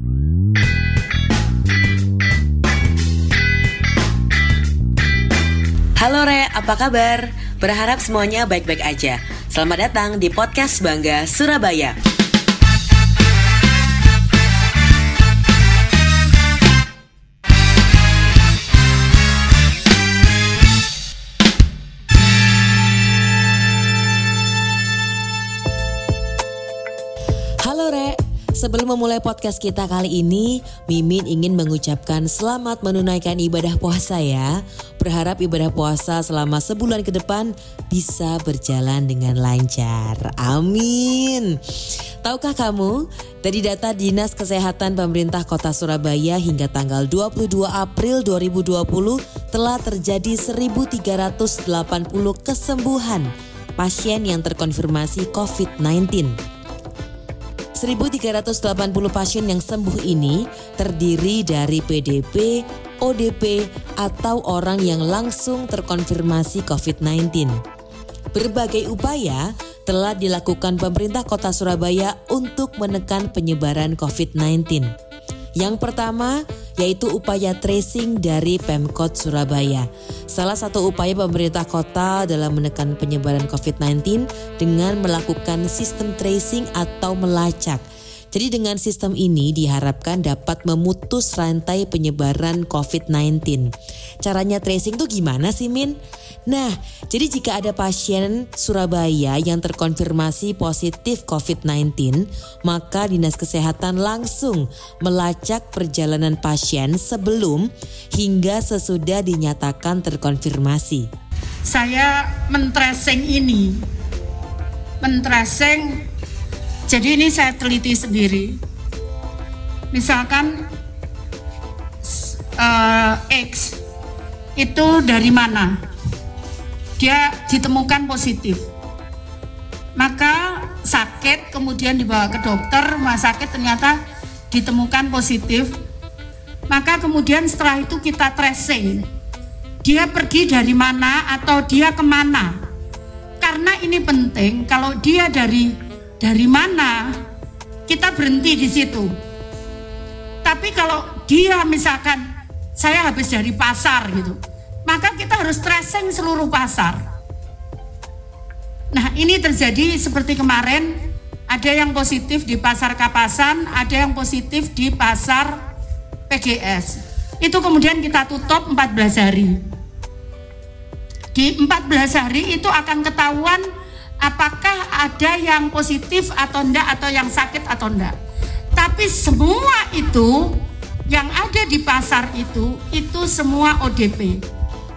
Halo Re, apa kabar? Berharap semuanya baik-baik aja. Selamat datang di podcast Bangga Surabaya. Sebelum memulai podcast kita kali ini, Mimin ingin mengucapkan selamat menunaikan ibadah puasa ya. Berharap ibadah puasa selama sebulan ke depan bisa berjalan dengan lancar. Amin. Tahukah kamu, dari data Dinas Kesehatan Pemerintah Kota Surabaya hingga tanggal 22 April 2020 telah terjadi 1380 kesembuhan pasien yang terkonfirmasi COVID-19. 1.380 pasien yang sembuh ini terdiri dari PDP, ODP, atau orang yang langsung terkonfirmasi COVID-19. Berbagai upaya telah dilakukan pemerintah kota Surabaya untuk menekan penyebaran COVID-19. Yang pertama yaitu upaya tracing dari Pemkot Surabaya. Salah satu upaya pemerintah kota dalam menekan penyebaran COVID-19 dengan melakukan sistem tracing atau melacak. Jadi dengan sistem ini diharapkan dapat memutus rantai penyebaran COVID-19. Caranya tracing tuh gimana sih Min? Nah, jadi jika ada pasien Surabaya yang terkonfirmasi positif COVID-19, maka Dinas Kesehatan langsung melacak perjalanan pasien sebelum hingga sesudah dinyatakan terkonfirmasi. saya men-tracing ini men-tracing jadi ini saya teliti sendiri. Misalkan eh, X itu dari mana? Dia ditemukan positif. Maka sakit kemudian dibawa ke dokter rumah sakit ternyata ditemukan positif. Maka kemudian setelah itu kita tracing. Dia pergi dari mana atau dia ke mana? Karena ini penting kalau dia dari dari mana? Kita berhenti di situ. Tapi kalau dia misalkan saya habis dari pasar gitu maka kita harus tracing seluruh pasar. Nah ini terjadi seperti kemarin ada yang positif di pasar Kapasan ada yang positif di pasar PGS itu kemudian kita tutup 14 hari. Di 14 hari itu akan ketahuan apakah ada yang positif atau enggak atau yang sakit atau enggak. Tapi semua itu yang ada di pasar itu itu semua ODP.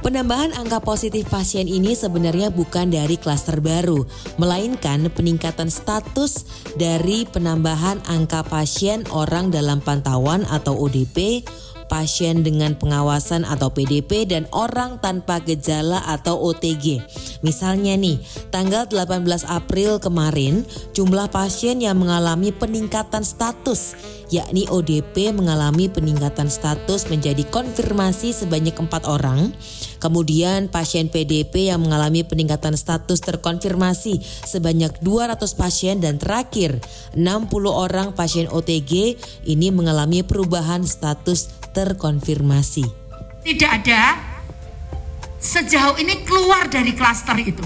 Penambahan angka positif pasien ini sebenarnya bukan dari klaster baru, melainkan peningkatan status dari penambahan angka pasien orang dalam pantauan atau ODP, pasien dengan pengawasan atau PDP dan orang tanpa gejala atau OTG. Misalnya nih, tanggal 18 April kemarin jumlah pasien yang mengalami peningkatan status yakni ODP mengalami peningkatan status menjadi konfirmasi sebanyak empat orang. Kemudian pasien PDP yang mengalami peningkatan status terkonfirmasi sebanyak 200 pasien dan terakhir 60 orang pasien OTG ini mengalami perubahan status terkonfirmasi. Tidak ada sejauh ini keluar dari klaster itu.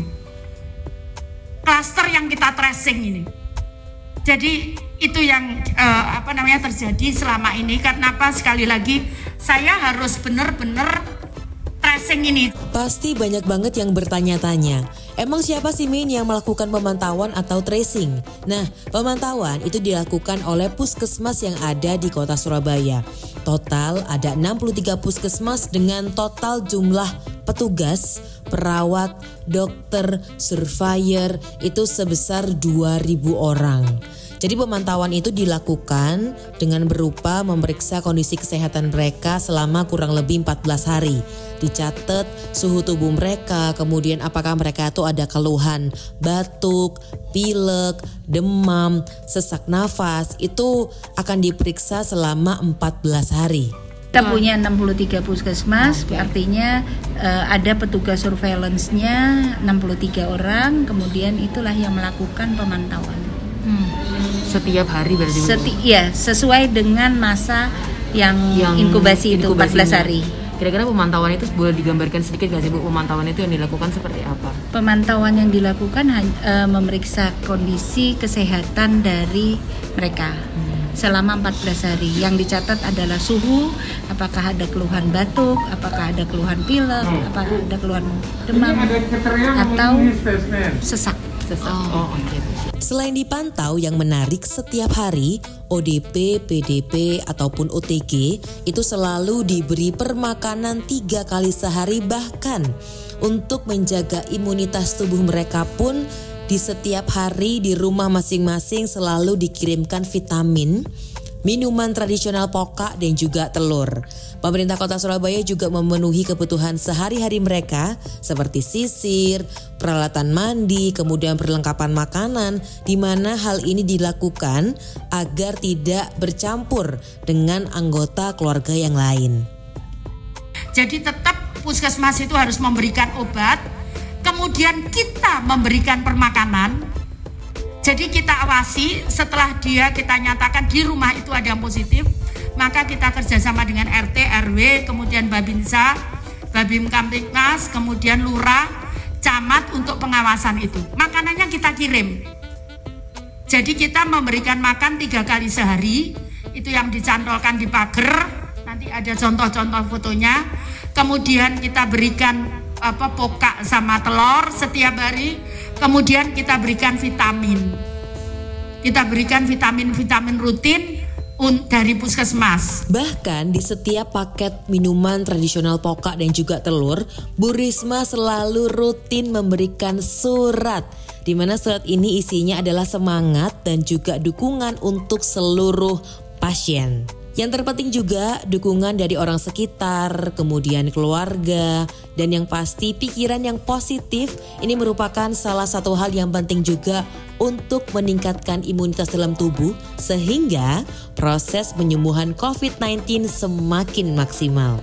Klaster yang kita tracing ini. Jadi itu yang eh, apa namanya terjadi selama ini karena apa sekali lagi saya harus benar-benar tracing ini Pasti banyak banget yang bertanya-tanya, emang siapa sih Min yang melakukan pemantauan atau tracing? Nah, pemantauan itu dilakukan oleh puskesmas yang ada di kota Surabaya. Total ada 63 puskesmas dengan total jumlah petugas, perawat, dokter, surveyor itu sebesar 2000 orang. Jadi pemantauan itu dilakukan dengan berupa memeriksa kondisi kesehatan mereka selama kurang lebih 14 hari. Dicatat suhu tubuh mereka, kemudian apakah mereka itu ada keluhan batuk, pilek, demam, sesak nafas, itu akan diperiksa selama 14 hari. Kita punya 63 puskesmas, artinya eh, ada petugas surveillance-nya 63 orang, kemudian itulah yang melakukan pemantauan. Setiap hari berarti? Seti ya, sesuai dengan masa yang, inkubasi, itu 14 inkubasinya. hari. Kira-kira pemantauan itu boleh digambarkan sedikit nggak sih Bu? Pemantauan itu yang dilakukan seperti apa? Pemantauan yang dilakukan eh, memeriksa kondisi kesehatan dari mereka selama 14 hari. Yang dicatat adalah suhu, apakah ada keluhan batuk, apakah ada keluhan pilek, apakah ada keluhan demam atau sesak. Sesak. Oh, oke. Bu. Selain dipantau yang menarik setiap hari, ODP, PDP, ataupun OTG itu selalu diberi permakanan tiga kali sehari bahkan. Untuk menjaga imunitas tubuh mereka pun di setiap hari di rumah masing-masing selalu dikirimkan vitamin, minuman tradisional pokak dan juga telur. Pemerintah Kota Surabaya juga memenuhi kebutuhan sehari-hari mereka seperti sisir, peralatan mandi, kemudian perlengkapan makanan di mana hal ini dilakukan agar tidak bercampur dengan anggota keluarga yang lain. Jadi tetap puskesmas itu harus memberikan obat, kemudian kita memberikan permakanan. Jadi kita awasi setelah dia kita nyatakan di rumah itu ada yang positif, maka kita kerjasama dengan RT, RW, kemudian Babinsa, Babim Kamtipmas, kemudian Lurah, Camat untuk pengawasan itu. Makanannya kita kirim. Jadi kita memberikan makan tiga kali sehari, itu yang dicantolkan di pagar. Nanti ada contoh-contoh fotonya. Kemudian kita berikan apa pokak sama telur setiap hari. Kemudian kita berikan vitamin. Kita berikan vitamin-vitamin rutin dari puskesmas. Bahkan di setiap paket minuman tradisional pokak dan juga telur, Bu Risma selalu rutin memberikan surat di mana surat ini isinya adalah semangat dan juga dukungan untuk seluruh pasien. Yang terpenting juga dukungan dari orang sekitar, kemudian keluarga, dan yang pasti pikiran yang positif ini merupakan salah satu hal yang penting juga untuk meningkatkan imunitas dalam tubuh sehingga proses penyembuhan COVID-19 semakin maksimal.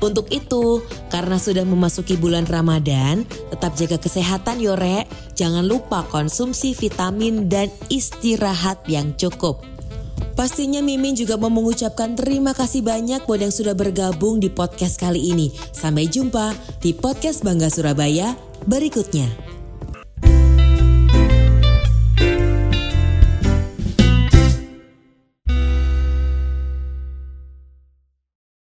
Untuk itu, karena sudah memasuki bulan Ramadan, tetap jaga kesehatan Yore. Jangan lupa konsumsi vitamin dan istirahat yang cukup. Pastinya Mimin juga mau mengucapkan terima kasih banyak buat yang sudah bergabung di podcast kali ini. Sampai jumpa di podcast Bangga Surabaya berikutnya.